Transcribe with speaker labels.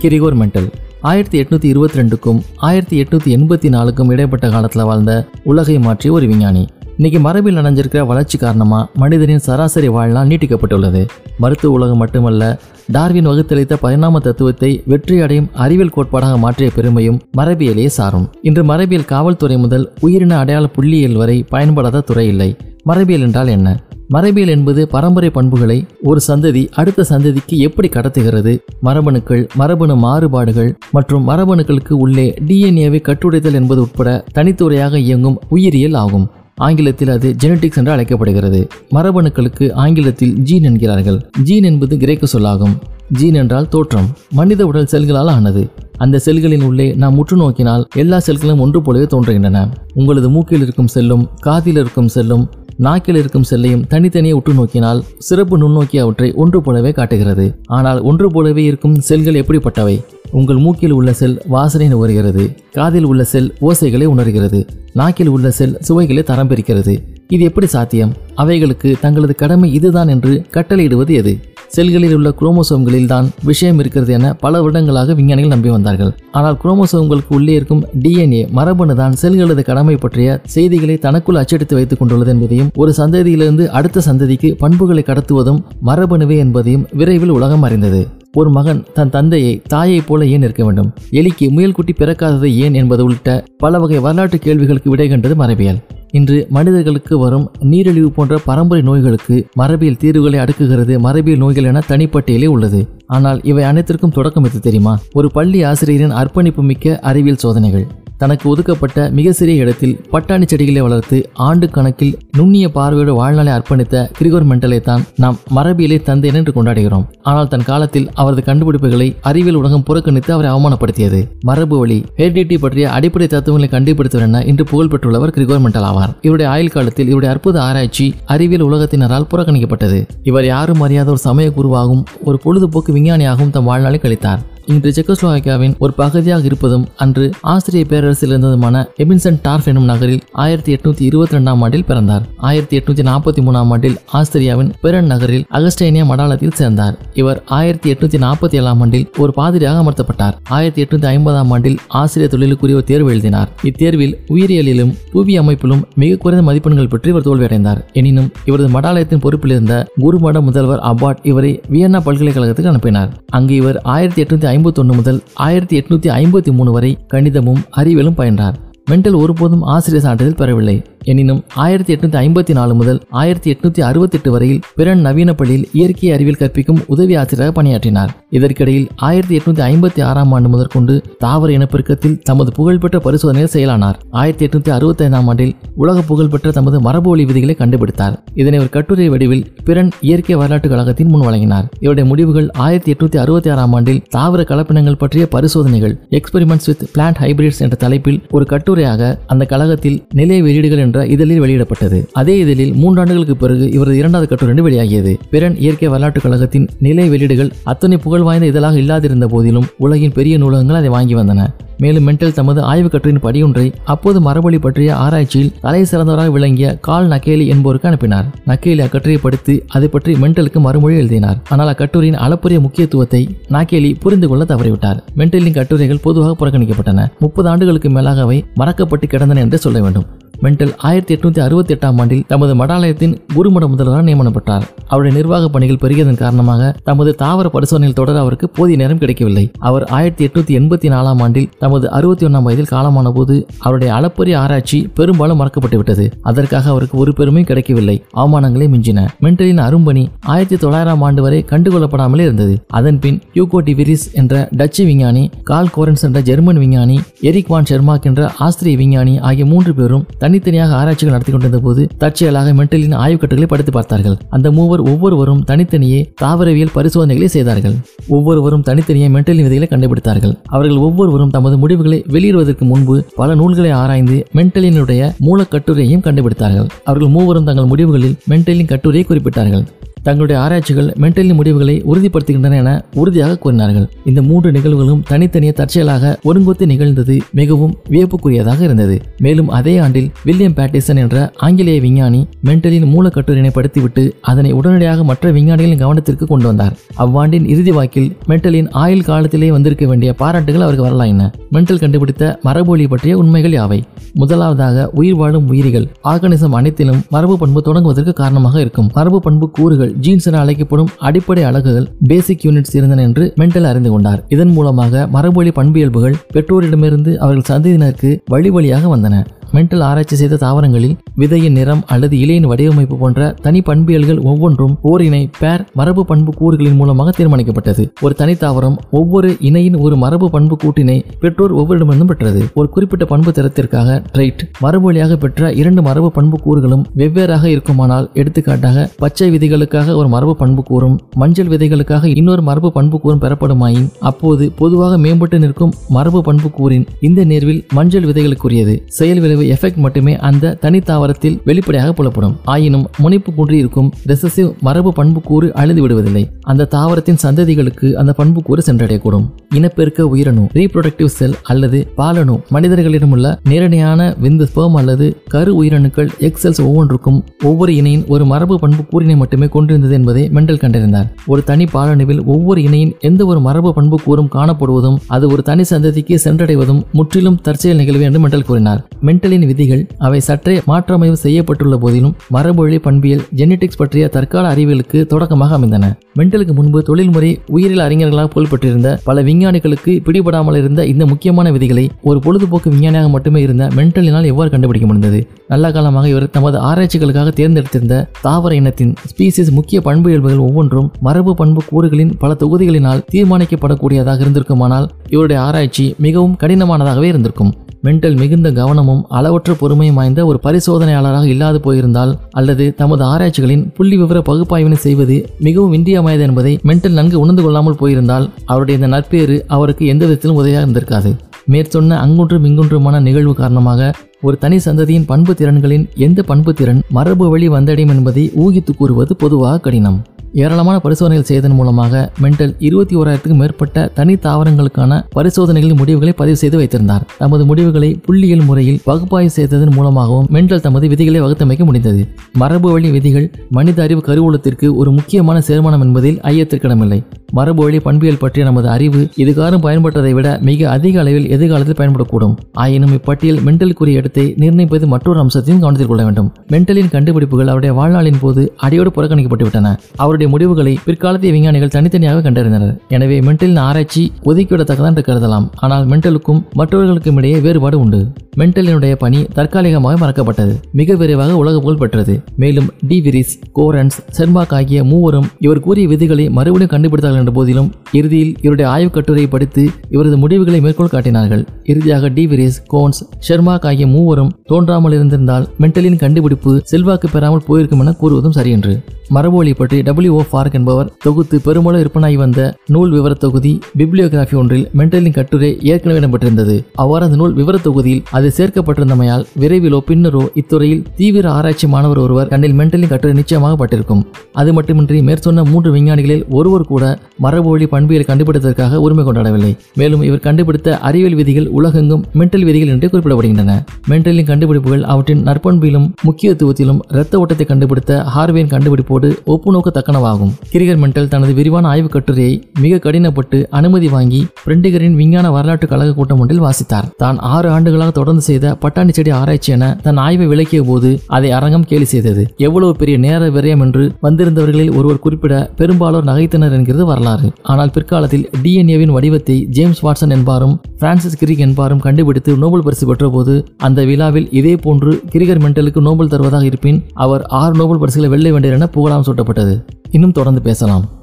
Speaker 1: Gregor Mendel. ஆயிரத்தி எட்நூத்தி இருபத்தி ரெண்டுக்கும் ஆயிரத்தி எட்நூத்தி எண்பத்தி நாலுக்கும் இடைப்பட்ட காலத்தில் வாழ்ந்த உலகை மாற்றிய ஒரு விஞ்ஞானி. இன்னைக்கு மரபில் அடைஞ்சிருக்கிற வளர்ச்சி காரணமா மனிதனின் சராசரி வாழ்நாள் நீட்டிக்கப்பட்டுள்ளது. மருத்துவ உலகம் மட்டுமல்ல டார்வின் வகுத்தளித்த பரிணாம தத்துவத்தை வெற்றி அடையும் அறிவியல் கோட்பாடாக மாற்றிய பெருமையும் மரபியலே சாரும். இன்று மரபியல் காவல்துறை முதல் உயிரின அடையாள புள்ளியியல் வரை பயன்படாத துறை இல்லை. மரபியல் என்றால் என்ன? மரபியல் என்பது பரம்பரை பண்புகளை ஒரு சந்ததி அடுத்த சந்ததிக்கு எப்படி கடத்துகிறது? மரபணுக்கள் மரபணு மாறுபாடுகள் மற்றும் மரபணுக்களுக்கு உள்ளே டிஎன்ஏவை கட்டுடைத்தல் என்பது உட்பட தனித்துறையாக இயங்கும் உயிரியல் ஆகும். ஆங்கிலத்தில் அது ஜெனடிக்ஸ் என்று அழைக்கப்படுகிறது. மரபணுக்களுக்கு ஆங்கிலத்தில் ஜீன் என்கிறார்கள். ஜீன் என்பது கிரேக்க சொல்லாகும். ஜீன் என்றால் தோற்றம் மனித உடல் செல்களால் ஆனது. அந்த செல்களின் உள்ளே நாம் உற்று நோக்கினால் எல்லா செல்களும் ஒன்று போலவே தோன்றுகின்றன. உங்களது மூக்கில் இருக்கும் செல்லும் காதில் இருக்கும் செல்லும் நாக்கில் இருக்கும் செல்லையும் தனித்தனியே உற்று நோக்கினால் சிறப்பு நுண்ணோக்கி அவற்றை ஒன்று போலவே காட்டுகிறது. ஆனால் ஒன்று போலவே இருக்கும் செல்கள் எப்படிப்பட்டவை? உங்கள் மூக்கில் உள்ள செல் வாசனை நுகர்கிறது. காதில் உள்ள செல் ஓசைகளை உணர்கிறது. நாக்கில் உள்ள செல் சுவைகளை தரம் பிரிக்கிறது. இது எப்படி சாத்தியம்? அவைகளுக்கு தங்களது கடமை இதுதான் என்று கட்டளையிடுவது எது? செல்களில் உள்ள குரோமோசோம்களில் தான் விஷயம் இருக்கிறது என பல வருடங்களாக விஞ்ஞானிகள் நம்பி வந்தார்கள். ஆனால் குரோமோசோம்களுக்கு உள்ளே இருக்கும் டிஎன்ஏ மரபணு தான் செல்களது கடமை பற்றிய செய்திகளை தனக்குள் அச்சடித்து வைத்துக் கொண்டுள்ளது என்பதையும் ஒரு சந்ததியிலிருந்து அடுத்த சந்ததிக்கு பண்புகளை கடத்துவதும் மரபணுவே என்பதையும் விரைவில் உலகம் அறிந்தது. ஒரு மகன் தன் தந்தையை தாயைப் போல ஏன் இருக்க வேண்டும்? எலிக்கு முயல்குட்டி பிறக்காதது ஏன் என்பது உள்ளிட்ட பல வகை வரலாற்று கேள்விகளுக்கு விடை கண்டது மரபியல். இன்று மனிதர்களுக்கு வரும் நீரிழிவு போன்ற பரம்பரை நோய்களுக்கு மரபியல் தீர்வுகளை அடுக்குகிறது மரபியல் நோய்கள் என தனிப்பட்டியலே உள்ளது. ஆனால் இவை அனைத்திற்கும் தொடக்கம் எது தெரியுமா? ஒரு பள்ளி ஆசிரியரின் அர்ப்பணிப்பு மிக்க அறிவியல் சோதனைகள். தனக்கு ஒதுக்கப்பட்ட மிக சிறிய இடத்தில் பட்டாணி செடிகளை வளர்த்து ஆண்டு கணக்கில் நுண்ணிய பார்வையோடு வாழ்நாளை அர்ப்பணித்த கிரிகோர் மெண்டலை தான் நாம் மரபியலை தந்தை என்று கொண்டாடுகிறோம். ஆனால் தன் காலத்தில் அவரது கண்டுபிடிப்புகளை அறிவியல் உலகம் புறக்கணித்து அவரை அவமானப்படுத்தியது. மரபு வழி ஹெரிடிட்டி பற்றிய அடிப்படை தத்துவங்களை கண்டுபிடித்தவர் என இன்று புகழ்பெற்றுள்ளவர் கிரிகோர் மெண்டல் ஆவார். இவருடைய ஆயுள் காலத்தில் இவருடைய அற்புத ஆராய்ச்சி அறிவியல் உலகத்தினரால் புறக்கணிக்கப்பட்டது. இவர் யாரும் அறியாத ஒரு சமய குருவாகவும் ஒரு பொழுதுபோக்கு விஞ்ஞானியாகவும் தம் வாழ்நாளை கழித்தார். இன்று செக்கோஸ்லோவாக்கியாவின் ஒரு பகுதியாக இருப்பதும் அன்று ஆஸ்திரிய பேரரசில் இருந்ததுமான எபின்சன் டார்ஃப் எனும் நகரில் ஆயிரத்தி எட்நூத்தி இருபத்தி ரெண்டாம் ஆண்டில் பிறந்தார். ஆயிரத்தி எட்நூத்தி நாற்பத்தி மூணாம் ஆண்டில் ஆஸ்திரியாவின் பெரன் நகரில் அகஸ்டேனியா மடாலத்தில் சேர்ந்தார். இவர் ஆயிரத்தி எட்நூத்தி நாற்பத்தி ஏழாம் ஆண்டில் ஒரு பாதிரியாக அமர்த்தப்பட்டார். ஆயிரத்தி எட்நூத்தி ஐம்பதாம் ஆண்டில் ஆசிரியர் தொழிலுக்குரிய தேர்வு எழுதினார். இத்தேர்வில் உயிரியலிலும் புவி அமைப்பிலும் மிக குறைந்த மதிப்பெண்கள் பெற்று இவர் தோல்வியடைந்தார். எனினும் இவரது மடாலயத்தின் பொறுப்பில் இருந்த குருமட முதல்வர் அபாட் இவரை வியன்னா பல்கலைக்கழகத்துக்கு அனுப்பினார். அங்கு இவர் ஆயிரத்தி எட்நூத்தி ஐம்பத்தொன்று முதல் ஆயிரத்தி எட்நூத்தி ஐம்பத்தி மூணு வரை கணிதமும் அறிவியலும் பயின்றார். மெண்டல் ஒருபோதும் ஆசிரியர் சான்றிதழ் பெறவில்லை. எனினும் ஆயிரத்தி எட்நூத்தி ஐம்பத்தி நாலு முதல் ஆயிரத்தி எட்நூத்தி அறுபத்தி எட்டு வரையில் பிறன் நவீன பள்ளியில் இயற்கை அறிவியல் கற்பிக்கும் உதவி ஆசிரியராக பணியாற்றினார். இதற்கிடையில் ஆயிரத்தி எட்நூத்தி ஐம்பத்தி ஆறாம் ஆண்டு முதற்கொண்டு தாவர இனப்பெருக்கத்தில் தமது புகழ்பெற்ற பரிசோதனையில் செயலானார். ஆயிரத்தி எட்நூத்தி அறுபத்தி ஐந்தாம் ஆண்டில் உலக புகழ்பெற்ற தமது மரபு ஒளி விதிகளை கண்டுபிடித்தார். இதனை ஒரு கட்டுரை வடிவில் பிறன் இயற்கை வரலாற்று கழகத்தின் முன் வழங்கினார். இவருடைய முடிவுகள் ஆயிரத்தி எட்நூத்தி அறுபத்தி ஆறாம் ஆண்டில் தாவர கலப்பினங்கள் பற்றிய பரிசோதனைகள் எக்ஸ்பெரிமெண்ட்ஸ் வித் பிளான்ட் ஹைபிரிட்ஸ் என்ற தலைப்பில் ஒரு கட்டுரையாக அந்த கழகத்தில் நிலை வெளியீடுகள் என்ற இதழில் வெளியிடப்பட்டது. அதே இதழில் மூன்றாண்டுகளுக்கு பிறகு இவரது இரண்டாவது கட்டுரை வெளியாகியது. பிறன் இயற்கை வரலாற்று கழகத்தின் நிலை வெளியீடுகள் அத்தனை புகழ் வாய்ந்த இதழாக இல்லாதிருந்த போதிலும் உலகின் பெரிய நூலகங்கள் அதை வாங்கி வந்தன. மேலும் மென்டல் தமது ஆய்வு கட்டுரையின் படியொன்றை அப்போது மரபொழி பற்றிய ஆராய்ச்சியில் தலை சிறந்தவராக விளங்கிய கால் நக்கேலி என்பவருக்கு அனுப்பினார். நக்கேலி அக்கட்டுரையை படித்து அதை பற்றி மென்டலுக்கு மறுமொழி எழுதினார். ஆனால் அக்கட்டுரையின் அளப்பரிய முக்கியத்துவத்தை நாக்கேலி புரிந்து கொள்ள தவறிவிட்டார். மென்டலின் கட்டுரைகள் பொதுவாக புறக்கணிக்கப்பட்டன. முப்பது ஆண்டுகளுக்கு மேலாகவே மறக்கப்பட்டு கிடந்தன என்று சொல்ல வேண்டும். மென்டல் ஆயிரத்தி எட்நூத்தி அறுபத்தி எட்டாம் ஆண்டில் தமது மடாலயத்தின் குருமட முதல்வராக நியமனப்பட்டார். அவருடைய நிர்வாக பணிகள் பெருகியதன் காரணமாக தமது தாவர பரிசோதனையில் தொடர அவருக்கு போதிய நேரம் கிடைக்கவில்லை. அவர் ஆயிரத்தி எட்நூத்தி எண்பத்தி நாலாம் ஆண்டில் தமது அறுபத்தி ஒன்றாம் வயதில் காலமான போது அவருடைய அளப்பரிய ஆராய்ச்சி பெரும்பாலும் மறக்கப்பட்டு விட்டது அதற்காக அவருக்கு ஒரு பெருமையும் கிடைக்கவில்லை. அவமானங்களே மிஞ்சின. மென்டலின் அரும்பணி ஆயிரத்தி தொள்ளாயிரம் ஆண்டு வரை கண்டுகொள்ளப்படாமலே இருந்தது. அதன் பின் யூகோ டிவிரிஸ் என்ற டச்சு விஞ்ஞானி கால் கோரன்ஸ் என்ற ஜெர்மன் விஞ்ஞானி எரிக் வான் ஷெர்மாக் என்ற ஆஸ்திரிய விஞ்ஞானி ஆகிய மூன்று பேரும் தனித்தனியாக ஆராய்ச்சிகள் நடத்தி கொண்டிருந்த போது தற்செயலாக மென்டலின் ஆய்வுக்கட்டுகளை படித்து பார்த்தார்கள். அந்த மூவர் ஒவ்வொருவரும் தனித்தனியே தாவரவியல் பரிசோதனைகளை செய்தார்கள். ஒவ்வொருவரும் தனித்தனியே மென்டலின் விதைகளை கண்டுபிடித்தார்கள். அவர்கள் ஒவ்வொருவரும் தமது முடிவுகளை வெளியிடுவதற்கு முன்பு பல நூல்களை ஆராய்ந்து மென்டலினுடைய மூலக்கட்டுரையையும் கண்டுபிடித்தார்கள். அவர்கள் மூவரும் தங்கள் முடிவுகளில் மென்டலின் கட்டுரையை குறிப்பிட்டார்கள். தங்களுடைய ஆராய்ச்சிகள் மென்டலி முடிவுகளை உறுதிப்படுத்துகின்றன என உறுதியாக கூறினார்கள். இந்த மூன்று நிகழ்வுகளும் தனித்தனியே தற்செயலாக ஒருங்கொத்து நிகழ்ந்தது மிகவும் வியப்புக்குரியதாக இருந்தது. மேலும் அதே ஆண்டில் வில்லியம் பேட்டிசன் என்ற ஆங்கிலேய விஞ்ஞானி மென்டலின் மூலக்கட்டுரையினை படுத்திவிட்டு அதனை உடனடியாக மற்ற விஞ்ஞானிகளின் கவனத்திற்கு கொண்டு வந்தார். அவ்வாண்டின் இறுதி வாக்கில் மென்டலின் ஆயுள் காலத்திலே வந்திருக்க வேண்டிய பாராட்டுகள் அவருக்கு வரலாம் என்ன மென்டல் கண்டுபிடித்த மரபொழி பற்றிய உண்மைகள் யாவை? முதலாவதாக உயிர் வாழும் உயிரிகள் ஆர்கானிசம் அனைத்திலும் மரபு பண்பு தொடங்குவதற்கு காரணமாக இருக்கும். மரபு பண்பு கூறுகள் ஜீன்ஸ் என அழைக்கப்படும் அடிப்படை அலகுகள் பேசிக் யூனிட்ஸ் இருந்தன என்று மென்டல் அறிந்து கொண்டார். இதன் மூலமாக மரபொழி பண்பியல்புகள் பெற்றோரிடமிருந்து அவர்கள் சந்ததியினருக்கு வழி வழியாக வந்தன. மென்டல் ஆராய்ச்சி செய்த தாவரங்களில் விதையின் நிறம் அல்லது இலையின் வடிவமைப்பு போன்ற தனி பண்பியல்கள் ஒவ்வொன்றும் ஓரினை பேர் மரபு பண்பு கூறுகளின் மூலமாக தீர்மானிக்கப்பட்டது. ஒரு தனி தாவரம் ஒவ்வொரு இணையின் ஒரு மரபு பண்பு கூட்டினை பெற்றோர் ஒவ்வொருடமிருந்தும் பெற்றது. ஒரு குறிப்பிட்ட பண்பு தரத்திற்காக ட்ரைட் மரபு வழியாக பெற்ற இரண்டு மரபு பண்பு கூறுகளும் வெவ்வேறாக இருக்குமானால் எடுத்துக்காட்டாக பச்சை விதைகளுக்காக ஒரு மரபு பண்பு கூறும் மஞ்சள் விதைகளுக்காக இன்னொரு மரபு பண்பு கூறும் பெறப்படுமாயின் அப்போது பொதுவாக மேம்பட்டு நிற்கும் மரபு பண்பு கூறின் இந்த நேர்வில் மஞ்சள் விதைகளுக்குரியது. செயல் விளைவு எஃபெக்ட் மட்டுமே அந்த தனித்தாவரத்தில் வெளிப்படையாக புலப்படும். ஆயினும் முனைப்பு குன்றி இருக்கும் ரெசசிவ் மரபு பண்புக்கூறு கூறு அழிந்து விடுவதில்லை. அந்த தாவரத்தின் சந்ததிகளுக்கு அந்த பண்புக்கூறு சென்றடையக்கூடும். இனப்பெருக்க உயிரணு ரீப்ரொடக்டிவ் செல் அல்லது பாலணு மனிதர்களிடமுள்ள நேரடியான விந்து ஸ்பெர்ம் அல்லது கரு உயிரணுக்கள் எக்ஸெல்ஸ் ஒவ்வொன்றுக்கும் ஒவ்வொரு இணையின் ஒரு மரபு பண்பு கூறினை மட்டுமே கொண்டிருந்தது என்பதை மெண்டல் கண்டறிந்தார். ஒரு தனி பாலணுவில் ஒவ்வொரு இணையின் எந்த ஒரு மரபு பண்பு கூறும் காணப்படுவதும் அது ஒரு தனி சந்ததிக்கு சென்றடைவதும் முற்றிலும் தற்செயல் நிகழ்வு என்று மெண்டல் கூறினார். மெண்டலின் விதிகள் அவை சற்றே மாற்றமைவு செய்யப்பட்டுள்ள போதிலும் மரபொழி பண்பியல் ஜெனடிக்ஸ் பற்றிய தற்கால அறிவியலுக்கு தொடக்கமாக அமைந்தன. மெண்டலுக்கு முன்பு தொழில்முறை உயிரியல் அறிஞர்களாக புகழ்பெற்றிருந்த பல விஞ்ஞானிகளுக்கு பிடிபடாமல் இருந்த இந்த முக்கியமான விதிகளை ஒரு பொழுதுபோக்கு விஞ்ஞானியாக மட்டுமே இருந்த மென்டலினால் எவ்வாறு கண்டுபிடிக்க முடிந்தது? நல்ல காலமாக இவர் தமது ஆராய்ச்சிகளுக்காக தேர்ந்தெடுத்திருந்த தாவர இனத்தின் ஸ்பீசிஸ் முக்கிய பண்பு இயல்புகள் ஒவ்வொன்றும் மரபு பண்பு கூறுகளின் பல தொகுதிகளினால் தீர்மானிக்கப்படக்கூடியதாக இருந்திருக்குமானால் இவருடைய ஆராய்ச்சி மிகவும் கடினமானதாகவே இருந்திருக்கும். மென்டல் மிகுந்த கவனமும் அளவற்ற பொறுமையும் வாய்ந்த ஒரு பரிசோதனையாளராக இல்லாது போயிருந்தால் அல்லது தமது ஆராய்ச்சிகளின் புள்ளி விவர பகுப்பாய்வினை செய்வது மிகவும் இன்றியமையாது என்பதை மென்டல் நன்கு உணர்ந்து கொள்ளாமல் போயிருந்தால் அவருடைய இந்த நற்பேறு அவருக்கு எந்த விதத்திலும் உதவியாக இருந்திருக்காது. மேற்சொன்ன அங்குன்றும் இங்குன்றுமான நிகழ்வு காரணமாக ஒரு தனி சந்ததியின் பண்பு திறன்களின் எந்த பண்பு திறன் மரபு வழி வந்தடையும் என்பதை ஊகித்து கூறுவது பொதுவாக கடினம். ஏராளமான பரிசோதனைகள் செய்ததன் மூலமாக மென்டல் இருபத்தி ஓராயிரத்துக்கும் மேற்பட்ட தனி தாவரங்களுக்கான பரிசோதனைகளின் முடிவுகளை பதிவு செய்து வைத்திருந்தார். தமது முடிவுகளை புள்ளியியல் முறையில் பகுப்பாய்வு செய்ததன் மூலமாகவும் மென்டல் தமது விதிகளை வகுத்தமைக்க முடிந்தது. மரபு வழி விதிகள் மனித அறிவு கருவூலத்திற்கு ஒரு முக்கியமான சேர்மானம் என்பதில் ஐயத்திற்கிடமில்லை. மரபு வழி பண்பியல் பற்றிய நமது அறிவு இதுகாரும் பயன்பட்டதை விட மிக அதிக அளவில் எதிர்காலத்தில் பயன்படக்கூடும். ஆயினும் இப்பட்டியல் மென்டலுக்குரிய இடத்தை நிர்ணயிப்பது மற்றொரு அம்சத்தையும் கவனத்தில் கொள்ள வேண்டும். மென்டலின் கண்டுபிடிப்புகள் அவருடைய வாழ்நாளின் போது அடியோடு புறக்கணிக்கப்பட்டுவிட்டன. அவருடைய முடிவுகளை பிற்காலத்திய விஞ்ஞானிகள் தனித்தனியாக கண்டறிந்தனர். எனவே மென்டலின் ஆராய்ச்சி ஒதுக்கிவிடத்தக்கதான் என்று கருதலாம். ஆனால் மென்டலுக்கும் மற்றவர்களுக்கும் இடையே வேறுபாடு உண்டு. மென்டலினுடைய பணி தற்காலிகமாக மறக்கப்பட்டது. மிக விரைவாக உலக புகழ் பெற்றது. மேலும் டி விரிஸ் கோரன்ஸ் சென்பாக் ஆகிய மூவரும் இவர் கூறிய விதிகளை மறுபடியும் கண்டுபிடித்தார்கள் என்ற போதிலும் இறுதியில் இவருடைய ஆய்வுக் கட்டுரையை படித்து இவரது முடிவுகளை மேற்கோள் காட்டினார்கள். இறுதியாக டி விரிஸ் கோன்ஸ் ஷெர்மாக் ஆகிய மூவரும் தோன்றாமல் இருந்திருந்தால் மென்டலின் கண்டுபிடிப்பு செல்வாக்கு பெறாமல் போயிருக்கும் என கூறுவதும் சரியென்று. மரபொழி பற்றி டபிள்யூ ஓ ஃபார்க் என்பவர் தொகுத்து பெருமளவு விற்பனாகி வந்த நூல் விவர தொகுதி பிப்ளியோகிராஃபி ஒன்றில் மென்டலின் கட்டுரை ஏற்கனவே இடம்பெற்றிருந்தது. அவ்வாறு அந்த நூல் விவர தொகுதியில் அது சேர்க்கப்பட்டிருந்தமையால் விரைவிலோ பின்னரோ இத்துறையில் தீவிர ஆராய்ச்சி மாணவர் ஒருவர் கண்ணில் மென்டலின் கட்டுரை நிச்சயமாக பட்டிருக்கும். அது மட்டுமின்றி மேற்சொன்ன மூன்று விஞ்ஞானிகளில் ஒருவர் கூட மரபொழி பண்பியல் கண்டுபிடித்ததற்காக உரிமை கொண்டாடவில்லை. மேலும் இவர் கண்டுபிடித்த அறிவியல் விதிகள் உலகெங்கும் மென்டல் விதிகள் என்று குறிப்பிடப்படுகின்றன. மென்டலின் கண்டுபிடிப்புகள் அவற்றின் நற்பண்பிலும் முக்கியத்துவத்திலும் இரத்த ஓட்டத்தை கண்டுபிடித்த ஹார்வேன் கண்டுபிடிப்போடு ஒப்புநோக்கத்தக்கனவாகும் கிரிகர் மென்டல் தனது விரிவான ஆய்வுக் கட்டுரையை மிக கடினப்பட்டு அனுமதி வாங்கி பிரெண்டிகரின் விஞ்ஞான வரலாற்று கழக கூட்டம் ஒன்றில் வாசித்தார். தான் ஆறு ஆண்டுகளாக தொடர்ந்து செய்த பட்டாணி செடி ஆராய்ச்சி என தன் ஆய்வை விளக்கிய போது அதை அரங்கம் கேலி செய்தது. எவ்வளவு பெரிய நேர விரயம் என்று வந்திருந்தவர்களில் ஒருவர் குறிப்பிட பெரும்பாலோர் நகைத்தனர் என்கிறது வரலாறு. ஆனால் பிற்காலத்தில் டிஎன்ஏவின் வடிவத்தை ஜேம்ஸ் வாட்சன் என்பாரும் பிரான்சிஸ் கிரிக் என்பாரும் கண்டுபிடித்து நோபல் பரிசு பெற்றபோது அந்த விழாவில் இதே போன்று கிரிகர் மென்டலுக்கு நோபல் தருவதாக இருப்பின் அவர் ஆறு நோபல் பரிசுகளை வெல்ல வேண்டியர் என புகழாம் சூட்டப்பட்டது. இன்னும் தொடர்ந்து பேசலாம்.